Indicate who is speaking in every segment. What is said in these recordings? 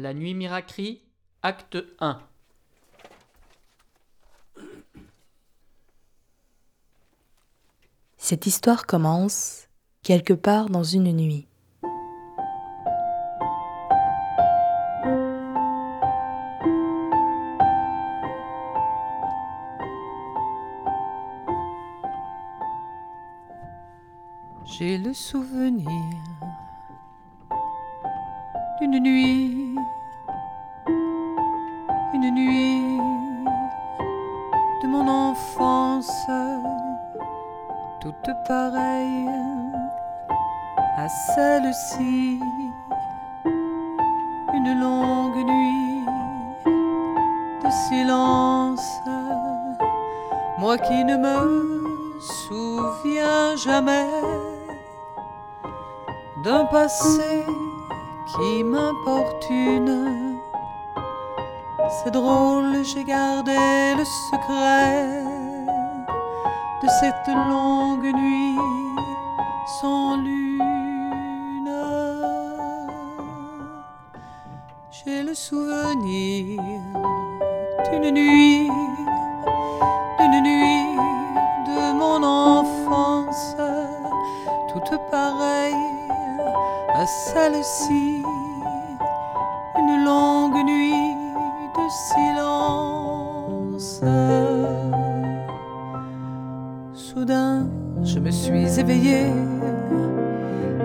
Speaker 1: La nuit miracrie, acte 1.
Speaker 2: Cette histoire commence quelque part dans une nuit.
Speaker 3: J'ai le souvenir d'une nuit, nuit de mon enfance, toute pareille à celle-ci, une longue nuit de silence, moi qui ne me souviens jamais d'un passé qui m'importune. C'est drôle, j'ai gardé le secret de cette longue nuit sans lune. J'ai le souvenir d'une nuit, d'une nuit de mon enfance, toute pareille à celle-ci, Soudain, je me suis éveillée.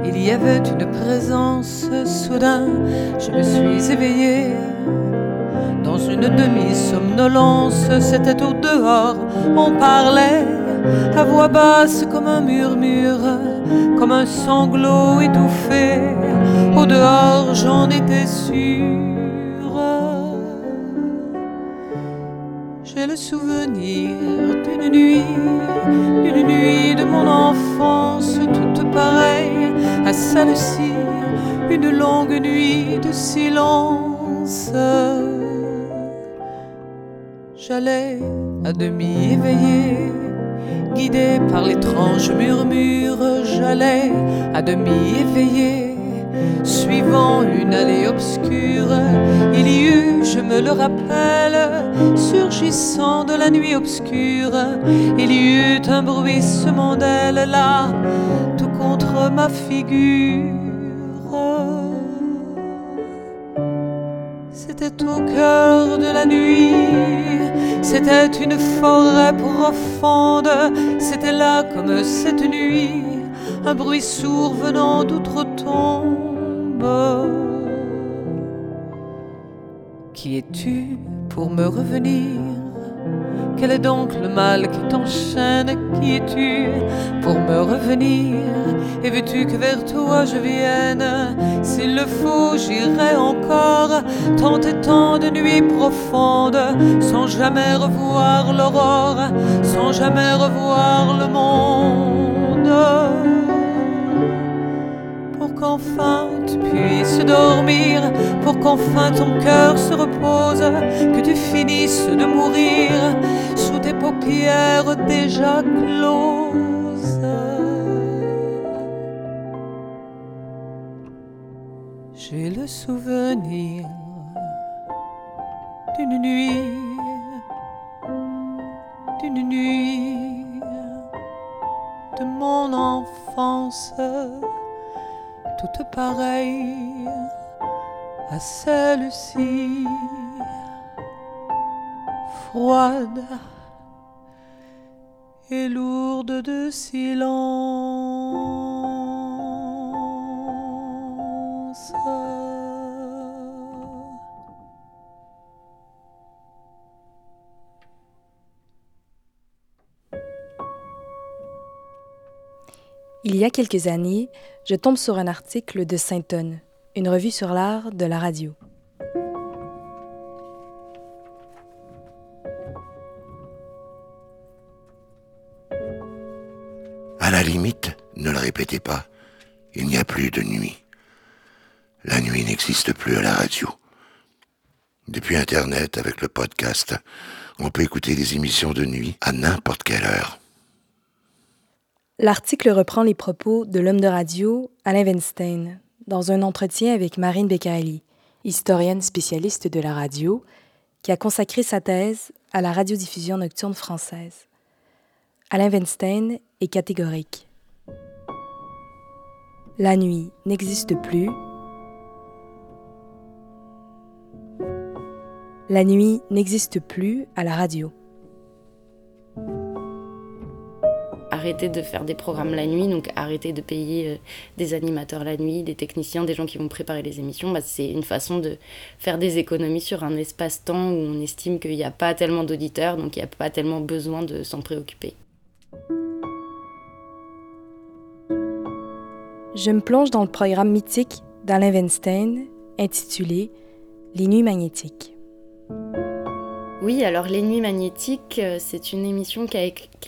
Speaker 3: Il y avait une présence. Soudain, je me suis éveillée. Dans une demi-somnolence, c'était au dehors, on parlait à voix basse comme un murmure, comme un sanglot étouffé. Au dehors, j'en étais sûre. Souvenir d'une nuit, d'une nuit de mon enfance, toute pareille à celle-ci, une longue nuit de silence. J'allais à demi éveillé, guidé par l'étrange murmure, j'allais à demi éveillé, suivant une allée obscure. Il y eut, je me le rappelle, surgissant de la nuit obscure, il y eut un bruissement d'ailes là, tout contre ma figure. C'était au cœur de la nuit, c'était une forêt profonde, c'était là comme cette nuit, un bruit sourd venant d'outre-tombe. Qui es-tu pour me revenir? Quel est donc le mal qui t'enchaîne? Qui es-tu pour me revenir? Et veux-tu que vers toi je vienne? S'il le faut, j'irai encore. Tant et tant de nuits profondes Sans jamais revoir l'aurore Sans jamais revoir le monde qu'enfin tu puisses dormir, pour qu'enfin ton cœur se repose, que tu finisses de mourir sous tes paupières déjà closes. J'ai le souvenir d'une nuit, d'une nuit de mon enfance toute pareille à celle-ci, froide et lourde de silence.
Speaker 2: Il y a quelques années, je tombe sur un article de Saint-Tonne, une revue sur l'art de la radio.
Speaker 4: À la limite, ne le répétez pas, il n'y a plus de nuit. La nuit n'existe plus à la radio. Depuis Internet, avec le podcast, on peut écouter des émissions de nuit à n'importe quelle heure.
Speaker 2: L'article reprend les propos de l'homme de radio Alain Weinstein dans un entretien avec Marine Beccaili, historienne spécialiste de la radio, qui a consacré sa thèse à la radiodiffusion nocturne française. Alain Weinstein est catégorique. La nuit n'existe plus. La nuit n'existe plus à la radio.
Speaker 5: Arrêter de faire des programmes la nuit, donc arrêter de payer euh, des animateurs la nuit, des techniciens, des gens qui vont préparer les émissions, bah, c'est une façon de faire des économies sur un espace-temps où on estime qu'il n'y a pas tellement d'auditeurs, donc il n'y a pas tellement besoin de s'en préoccuper.
Speaker 2: Je me plonge dans le programme mythique d'Alain Weinstein intitulé Les Nuits magnétiques.
Speaker 5: Oui, alors Les Nuits magnétiques, euh, c'est une émission qui a,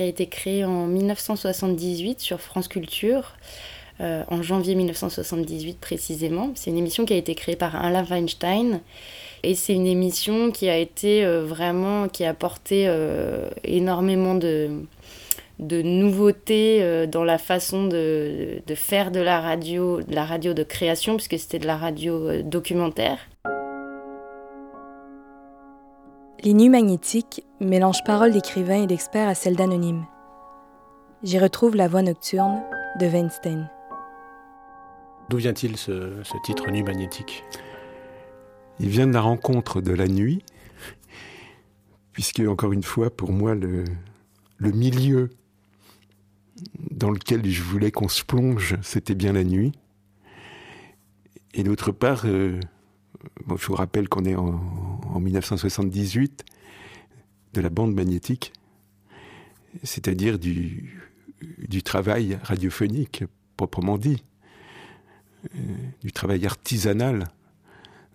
Speaker 5: été créée en 1978 sur France Culture, euh, en janvier 1978 précisément. C'est une émission qui a été créée par Alain Weinstein. Et c'est une émission qui a été euh, vraiment, qui a apporté énormément de, nouveautés dans la façon de, de, faire de la radio, de la radio de création, puisque c'était de la radio documentaire.
Speaker 2: Les nuits magnétiques mélangent paroles d'écrivains et d'experts à celles d'anonymes. J'y retrouve la voix nocturne de Weinstein.
Speaker 6: D'où vient-il ce, titre Nuit magnétique
Speaker 7: Il vient de la rencontre de la nuit, puisque, encore une fois, pour moi, le, milieu dans lequel je voulais qu'on se plonge, c'était bien la nuit. Et d'autre part, euh, je vous rappelle qu'on est en, 1978 de la bande magnétique, c'est-à-dire du, travail radiophonique proprement dit, euh, du travail artisanal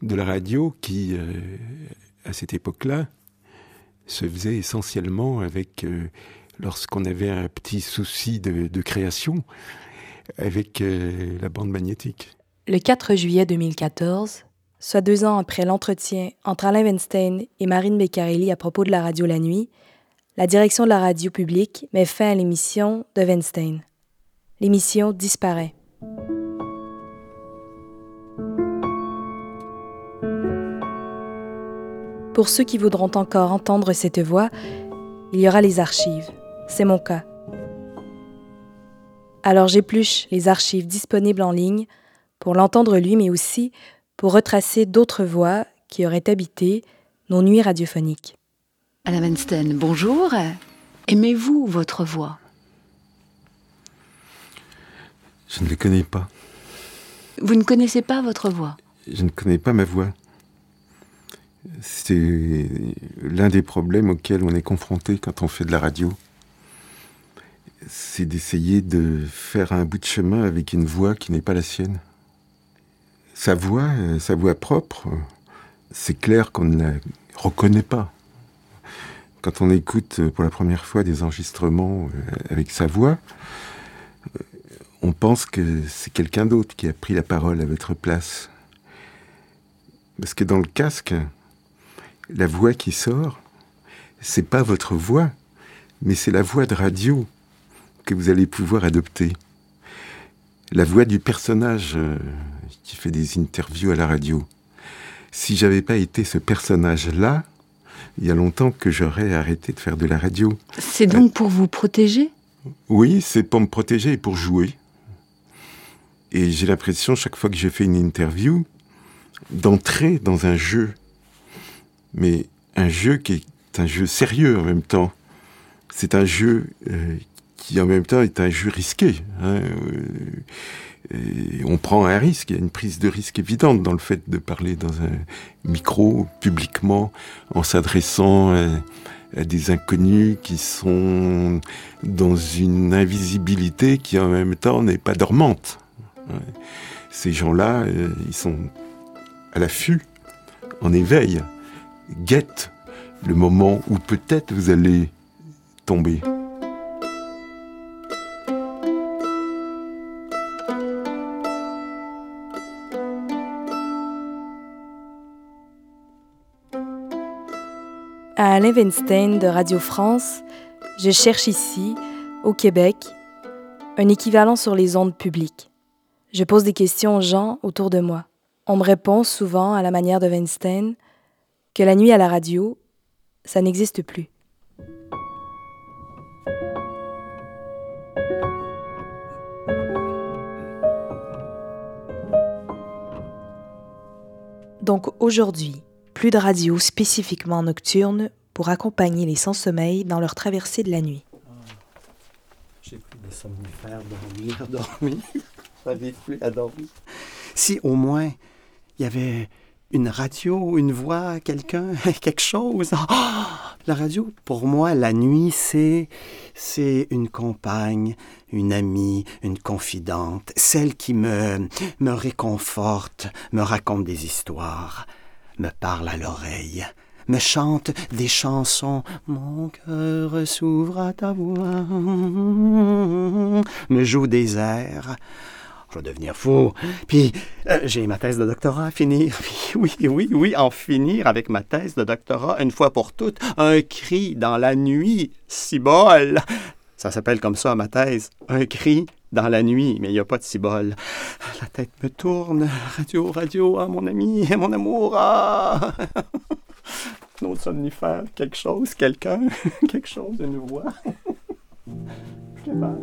Speaker 7: de la radio qui, euh, à cette époque-là, se faisait essentiellement avec, euh, lorsqu'on avait un petit souci de, de création, avec la bande magnétique.
Speaker 2: Le 4 juillet 2014, soit deux ans après l'entretien entre Alain Weinstein et Marine Beccarelli à propos de la radio la nuit, la direction de la radio publique met fin à l'émission de Weinstein. L'émission disparaît. Pour ceux qui voudront encore entendre cette voix, il y aura les archives. C'est mon cas. Alors j'épluche les archives disponibles en ligne pour l'entendre lui, mais aussi pour retracer d'autres voix qui auraient habité nos nuits radiophoniques.
Speaker 8: Alain Weinstein, bonjour. Aimez-vous votre voix?
Speaker 7: Je ne la connais pas.
Speaker 8: Vous ne connaissez pas votre voix?
Speaker 7: Je ne connais pas ma voix. C'est l'un des problèmes auxquels on est confronté quand on fait de la radio. C'est d'essayer de faire un bout de chemin avec une voix qui n'est pas la sienne sa voix, euh, sa voix propre, c'est clair qu'on ne la reconnaît pas. Quand on écoute euh, pour la première fois des enregistrements euh, avec sa voix, on pense que c'est quelqu'un d'autre qui a pris la parole à votre place. Parce que dans le casque, la voix qui sort, c'est pas votre voix, mais c'est la voix de radio que vous allez pouvoir adopter. La voix du personnage qui fait des interviews à la radio. Si j'avais pas été ce personnage-là, il y a longtemps que j'aurais arrêté de faire de la radio.
Speaker 8: C'est donc pour vous protéger?
Speaker 7: Oui, c'est pour me protéger et pour jouer. Et j'ai l'impression, chaque fois que j'ai fait une interview, d'entrer dans un jeu. Mais un jeu qui est un jeu sérieux en même temps. C'est un jeu euh, qui en même temps est un jeu risqué. Hein. Euh, on prend un risque, il y a une prise de risque évidente dans le fait de parler dans un micro publiquement en s'adressant à, des inconnus qui sont dans une invisibilité qui en même temps n'est pas dormante. Ces gens-là, euh, ils sont à l'affût, en éveil, guettent le moment où peut-être vous allez tomber.
Speaker 2: À Alain Weinstein de Radio France, je cherche ici, au Québec, un équivalent sur les ondes publiques. Je pose des questions aux gens autour de moi. On me répond souvent, à la manière de Weinstein, que la nuit à la radio, ça n'existe plus. Donc aujourd'hui, plus de radio spécifiquement nocturne pour accompagner les sans-sommeil dans leur traversée de la nuit.
Speaker 9: J'ai pris des somnifères, dormir, dormir. Plus à dormir. Si au moins il y avait une radio, une voix, quelqu'un, quelque chose. Ah! la radio, pour moi, la nuit, c'est c'est une compagne, une amie, une confidente, celle qui me me réconforte, me raconte des histoires, me parle à l'oreille, me chante des chansons. Mon cœur s'ouvre à ta voix, me joue des airs je vais devenir fou. Puis euh, j'ai ma thèse de doctorat à finir. Puis oui, oui, oui, en finir avec ma thèse de doctorat une fois pour toutes. Un cri dans la nuit, cibole. Ça s'appelle comme ça ma thèse. Un cri dans la nuit, mais il n'y a pas de cibole. La tête me tourne. Radio, radio, ah, mon ami, mon amour, ah. autre somnifère, quelque chose, quelqu'un, quelque chose, une voix. Je
Speaker 2: ça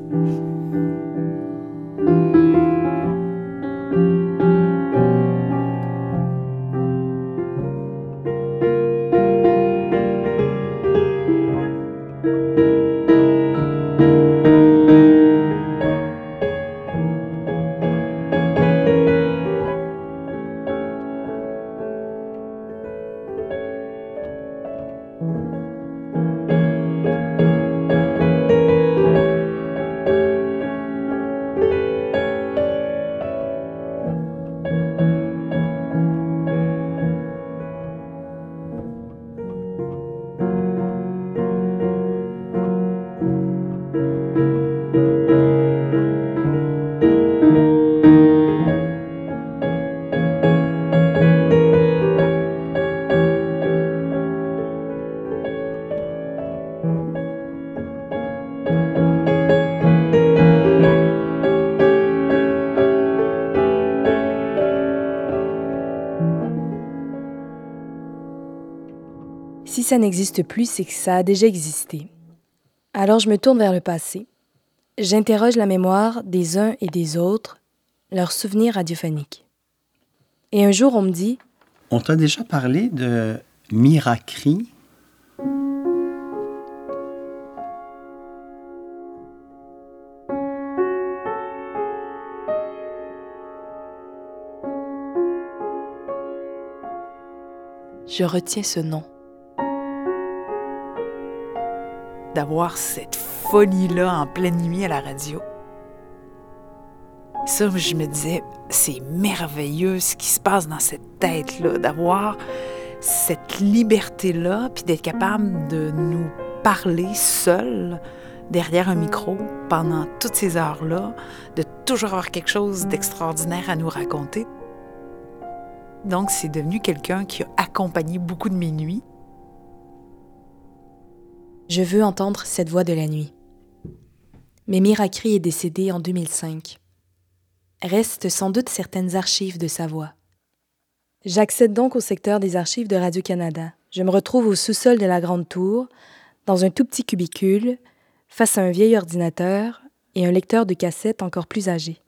Speaker 2: n'existe plus, c'est que ça a déjà existé. Alors je me tourne vers le passé. J'interroge la mémoire des uns et des autres, leurs souvenirs radiophoniques. Et un jour, on me dit
Speaker 9: On t'a déjà parlé de Miracri?
Speaker 2: Je retiens ce nom.
Speaker 10: D'avoir cette folie-là en pleine nuit à la radio. Ça, je me disais, c'est merveilleux ce qui se passe dans cette tête-là, d'avoir cette liberté-là, puis d'être capable de nous parler seul derrière un micro pendant toutes ces heures-là, de toujours avoir quelque chose d'extraordinaire à nous raconter. Donc, c'est devenu quelqu'un qui a accompagné beaucoup de mes nuits.
Speaker 2: Je veux entendre cette voix de la nuit. Mais Miracri est décédé en 2005. Restent sans doute certaines archives de sa voix. J'accède donc au secteur des archives de Radio-Canada. Je me retrouve au sous-sol de la grande tour, dans un tout petit cubicule, face à un vieil ordinateur et un lecteur de cassette encore plus âgé.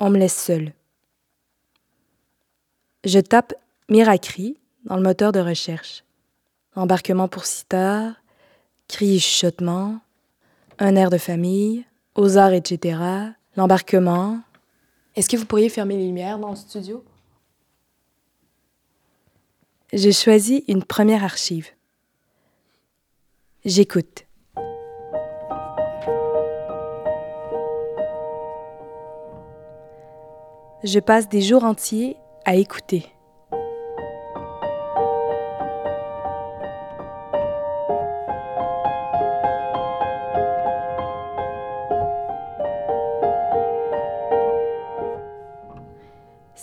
Speaker 2: On me laisse seul. Je tape Miracri dans le moteur de recherche. Embarquement pour si tard, cris et chuchotements, un air de famille, aux arts, etc. L'embarquement. Est-ce que vous pourriez fermer les lumières dans le studio? J'ai choisi une première archive. J'écoute. Je passe des jours entiers à écouter.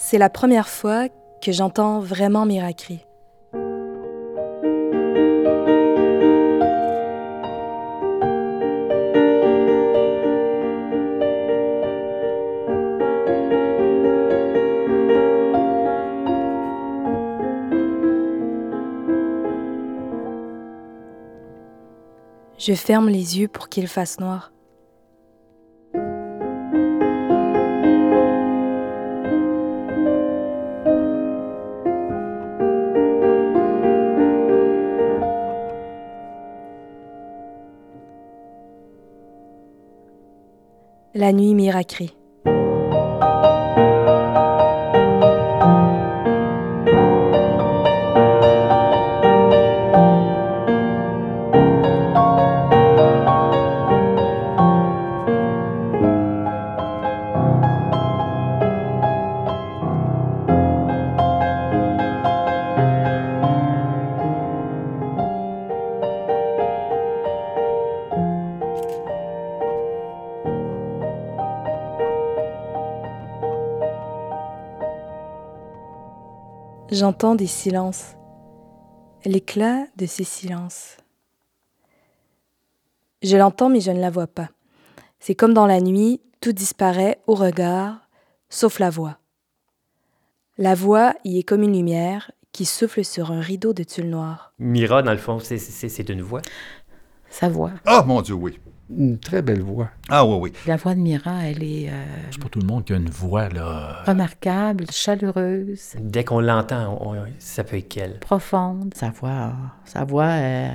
Speaker 2: C'est la première fois que j'entends vraiment Miracri. Je ferme les yeux pour qu'il fasse noir. La nuit miracrée. J'entends des silences, l'éclat de ces silences. Je l'entends mais je ne la vois pas. C'est comme dans la nuit, tout disparaît au regard, sauf la voix. La voix y est comme une lumière qui souffle sur un rideau de tulle noir.
Speaker 1: Mira, dans le fond, c'est une voix?
Speaker 5: Sa voix.
Speaker 11: Ah, mon Dieu, oui.
Speaker 12: Une très belle voix.
Speaker 11: Ah oui, oui.
Speaker 5: La voix de Mira, elle est... Euh,
Speaker 13: c'est pas tout le monde qui a une voix, là...
Speaker 5: Remarquable, chaleureuse.
Speaker 1: Dès qu'on l'entend, ça peut être quelle?
Speaker 5: Profonde. Sa voix, sa voix, euh,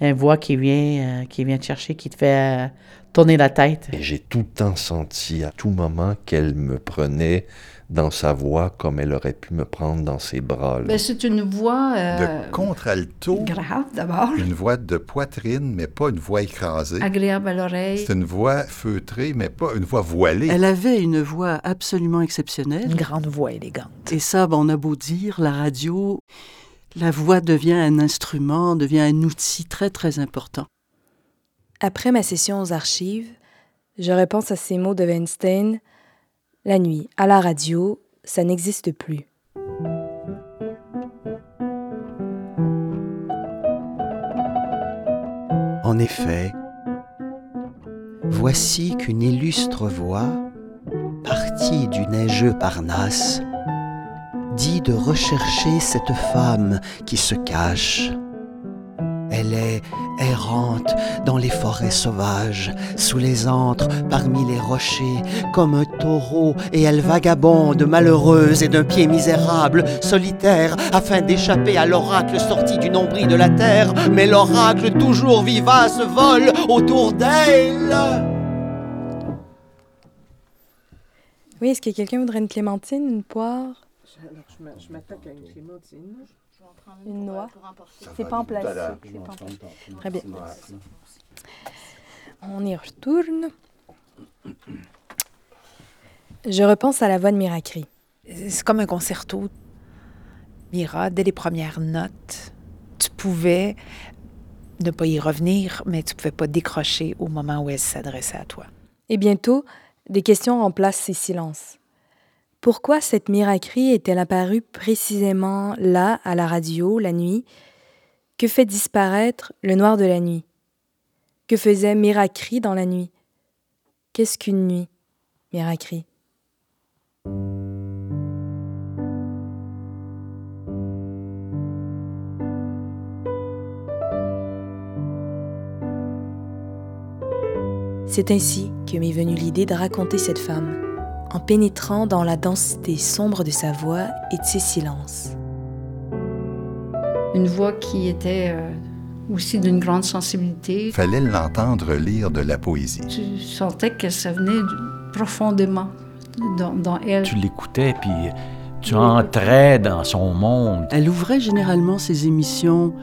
Speaker 5: une voix qui vient, euh, qui vient te chercher, qui te fait tourner la tête.
Speaker 12: Et j'ai tout le temps senti, à tout moment, qu'elle me prenait dans sa voix comme elle aurait pu me prendre dans ses bras.
Speaker 14: Ben, c'est une voix...
Speaker 11: de contralto.
Speaker 14: Grave, d'abord.
Speaker 11: Une voix de poitrine, mais pas une voix écrasée.
Speaker 14: Agréable à l'oreille.
Speaker 11: C'est une voix feutrée, mais pas une voix voilée.
Speaker 15: Elle avait une voix absolument exceptionnelle.
Speaker 10: Une grande voix élégante.
Speaker 15: Et ça, ben, on a beau dire, la radio, la voix devient un instrument, devient un outil très, très important.
Speaker 2: Après ma session aux archives, je repense à ces mots de Weinstein – la nuit, à la radio, ça n'existe plus.
Speaker 9: En effet, voici qu'une illustre voix, partie du neigeux Parnasse, dit de rechercher cette femme qui se cache. Elle est errante dans les forêts sauvages, sous les antres, parmi les rochers, comme un taureau, et elle vagabonde, malheureuse et d'un pied misérable, solitaire, afin d'échapper à l'oracle sorti du nombril de la terre, mais l'oracle toujours vivace vole autour d'elle.
Speaker 2: Oui, est-ce que quelqu'un voudrait une clémentine, une poire?
Speaker 10: je m'attaque à une clémentine.
Speaker 2: Une noix. C'est pas en plastique. Très bien. On y retourne. Je repense à la voix de Miracri.
Speaker 10: C'est comme un concerto. Mira, dès les premières notes, tu pouvais ne pas y revenir, mais tu pouvais pas décrocher au moment où elle s'adressait à toi.
Speaker 2: Et bientôt, des questions remplacent ces silences. Pourquoi cette miracrie est-elle apparue précisément là, à la radio, la nuit? Que fait disparaître le noir de la nuit? Que faisait Miracri dans la nuit? Qu'est-ce qu'une nuit, Miracri C'est ainsi que m'est venue l'idée de raconter cette femme en pénétrant dans la densité sombre de sa voix et de ses silences.
Speaker 14: Une voix qui était euh, aussi d'une grande sensibilité.
Speaker 11: Fallait l'entendre lire de la poésie.
Speaker 14: Tu sentais que ça venait profondément dans, dans elle.
Speaker 13: Tu l'écoutais, puis tu entrais dans son monde.
Speaker 15: Elle ouvrait généralement ses émissions,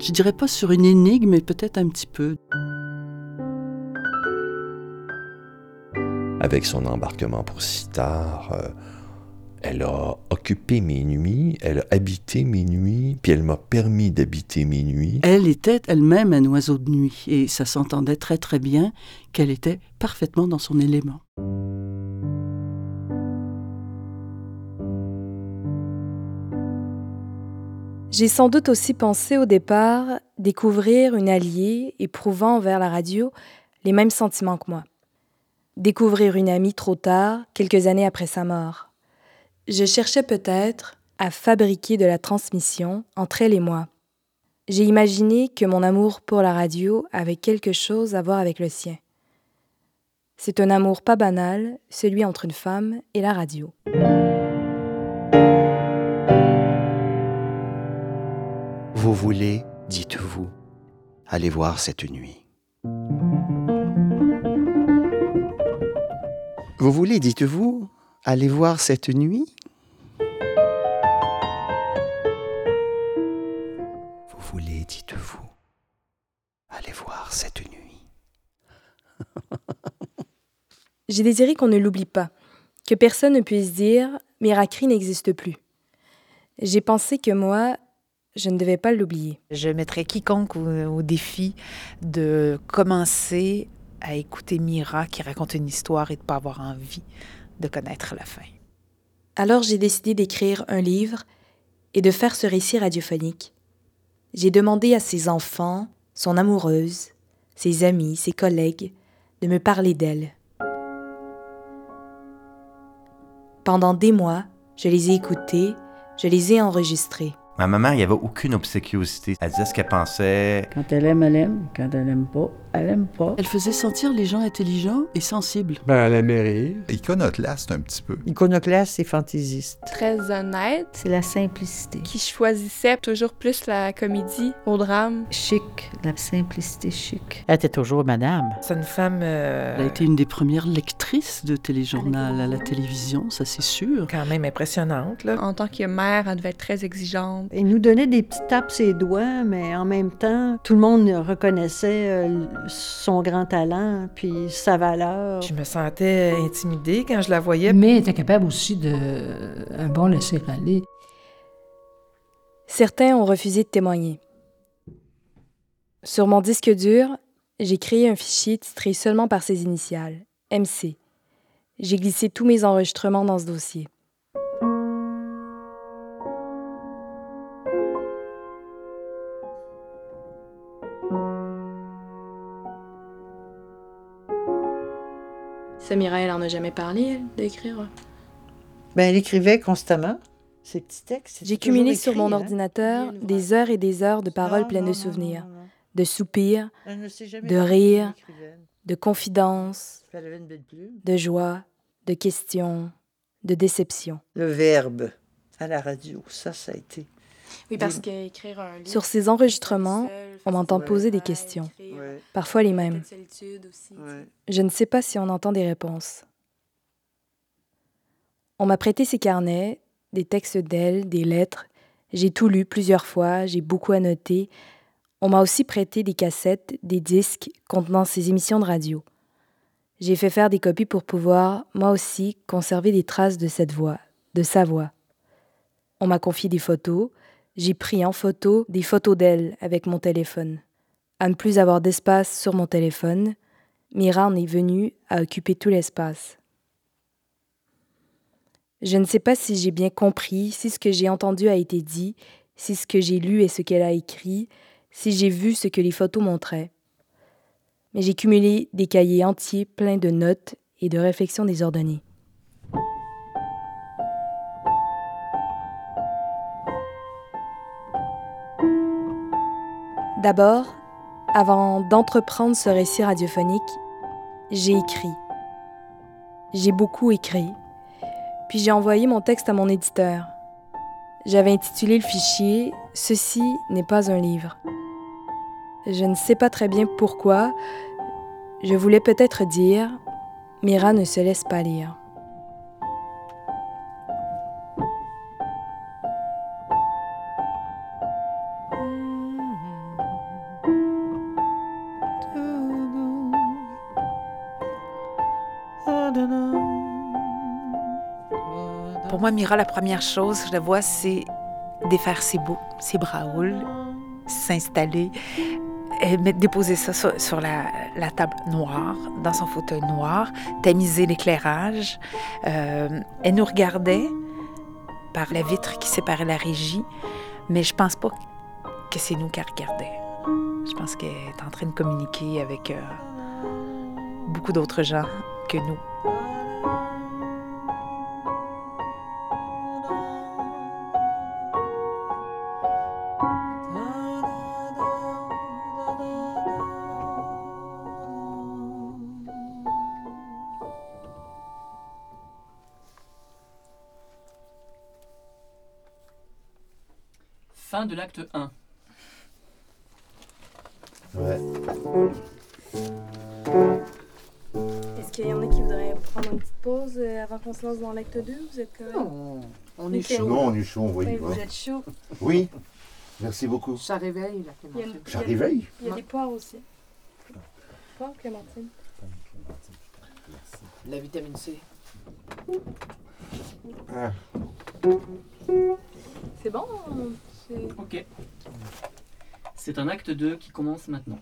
Speaker 15: je dirais pas sur une énigme, mais peut-être un petit peu.
Speaker 12: Avec son embarquement pour si tard. Euh, elle a occupé mes nuits, elle a habité mes nuits, puis elle m'a permis d'habiter mes nuits.
Speaker 15: Elle était elle-même un oiseau de nuit, et ça s'entendait très très bien qu'elle était parfaitement dans son élément.
Speaker 2: J'ai sans doute aussi pensé au départ découvrir une alliée éprouvant envers la radio les mêmes sentiments que moi découvrir une amie trop tard, quelques années après sa mort. Je cherchais peut-être à fabriquer de la transmission entre elle et moi. J'ai imaginé que mon amour pour la radio avait quelque chose à voir avec le sien. C'est un amour pas banal, celui entre une femme et la radio.
Speaker 9: Vous voulez, dites-vous, aller voir cette nuit. Vous voulez, dites-vous, aller voir cette nuit? Vous voulez, dites-vous, aller voir cette nuit?
Speaker 2: J'ai désiré qu'on ne l'oublie pas, que personne ne puisse dire Miracri n'existe plus. J'ai pensé que moi, je ne devais pas l'oublier.
Speaker 10: Je mettrais quiconque au, au, défi de commencer à écouter Mira qui raconte une histoire et de ne pas avoir envie de connaître la fin.
Speaker 2: Alors j'ai décidé d'écrire un livre et de faire ce récit radiophonique. J'ai demandé à ses enfants, son amoureuse, ses amis, ses collègues, de me parler d'elle. Pendant des mois, je les ai écoutés, je les ai enregistrés.
Speaker 16: Ma maman, il n'y avait aucune obséquiosité. Elle disait ce qu'elle pensait.
Speaker 14: Quand elle aime, elle aime. Quand elle aime pas, elle aime pas.
Speaker 15: Elle faisait sentir les gens intelligents et sensibles.
Speaker 6: Ben, elle aimait rire.
Speaker 11: Iconoclaste un petit peu.
Speaker 17: Iconoclaste et fantaisiste.
Speaker 18: Très honnête.
Speaker 17: C'est la simplicité.
Speaker 18: Qui choisissait toujours plus la comédie au drame.
Speaker 17: Chic, la simplicité chic.
Speaker 13: Elle était toujours madame.
Speaker 10: C'est une femme... Euh...
Speaker 15: Elle a été une des premières lectrices de téléjournal à la télévision, ça c'est sûr.
Speaker 10: Quand même impressionnante, là.
Speaker 18: En tant que mère, elle devait être très exigeante.
Speaker 17: Il nous donnait des petites tapes ses doigts, mais en même temps, tout le monde reconnaissait euh, son grand talent puis sa valeur.
Speaker 10: Je me sentais intimidée quand je la voyais.
Speaker 14: Mais elle était capable aussi de un bon laisser-aller.
Speaker 2: Certains ont refusé de témoigner. Sur mon disque dur, j'ai créé un fichier titré seulement par ses initiales, MC. J'ai glissé tous mes enregistrements dans ce dossier. Samira, elle en a jamais parlé, d'écrire?
Speaker 17: Ben, elle écrivait constamment ces petits textes.
Speaker 2: J'ai cumulé sur mon ordinateur des heures et des heures de paroles pleines de souvenirs, de soupirs, de rires, de confidences, de joie, de questions, de déceptions.
Speaker 17: Le verbe à la radio, ça, ça a été.
Speaker 18: Oui, parce qu'écrire un livre.
Speaker 2: Sur ces enregistrements, on m'entend poser des questions, parfois les mêmes. Je ne sais pas si on entend des réponses. On m'a prêté ces carnets, des textes d'elle, des lettres. J'ai tout lu plusieurs fois, j'ai beaucoup annoté. On m'a aussi prêté des cassettes, des disques contenant ces émissions de radio. J'ai fait faire des copies pour pouvoir, moi aussi, conserver des traces de cette voix, de sa voix. On m'a confié des photos, j'ai pris en photo des photos d'elle avec mon téléphone. À ne plus avoir d'espace sur mon téléphone, Mira est venue à occuper tout l'espace. Je ne sais pas si j'ai bien compris, si ce que j'ai entendu a été dit, si ce que j'ai lu est ce qu'elle a écrit, si j'ai vu ce que les photos montraient. Mais j'ai cumulé des cahiers entiers pleins de notes et de réflexions désordonnées. D'abord, avant d'entreprendre ce récit radiophonique, j'ai écrit. J'ai beaucoup écrit. Puis j'ai envoyé mon texte à mon éditeur. J'avais intitulé le fichier Ceci n'est pas un livre. Je ne sais pas très bien pourquoi. Je voulais peut-être dire Mira ne se laisse pas lire.
Speaker 10: Pour moi, Mira, la première chose, je la vois, c'est défaire ses bouts, ses bras-houles, s'installer, mettre, déposer ça sur, la, table noire, dans son fauteuil noir, tamiser l'éclairage. Euh, elle nous regardait par la vitre qui séparait la régie, mais je pense pas que c'est nous qu'elle regardait. Je pense qu'elle est en train de communiquer avec euh, beaucoup d'autres gens que nous.
Speaker 1: Fin de l'acte 1.
Speaker 19: Ouais.
Speaker 2: Est-ce qu'il y en a qui voudraient prendre une petite pause euh, avant qu'on se lance dans l'acte 2 Vous êtes quand même...
Speaker 20: Non, on est chaud.
Speaker 19: Non, on est chaud,
Speaker 2: Ouais,
Speaker 19: va.
Speaker 2: Vous êtes chaud.
Speaker 19: Oui, merci beaucoup.
Speaker 20: Ça réveille, la
Speaker 2: Il une-
Speaker 20: Clémentine.
Speaker 2: il a-
Speaker 19: Ça réveille.
Speaker 2: Il y a des poires aussi. Poires, Clémentine.
Speaker 20: La vitamine C.
Speaker 19: Ah.
Speaker 2: C'est bon c'est-
Speaker 1: Ok. C'est un acte 2 qui commence maintenant.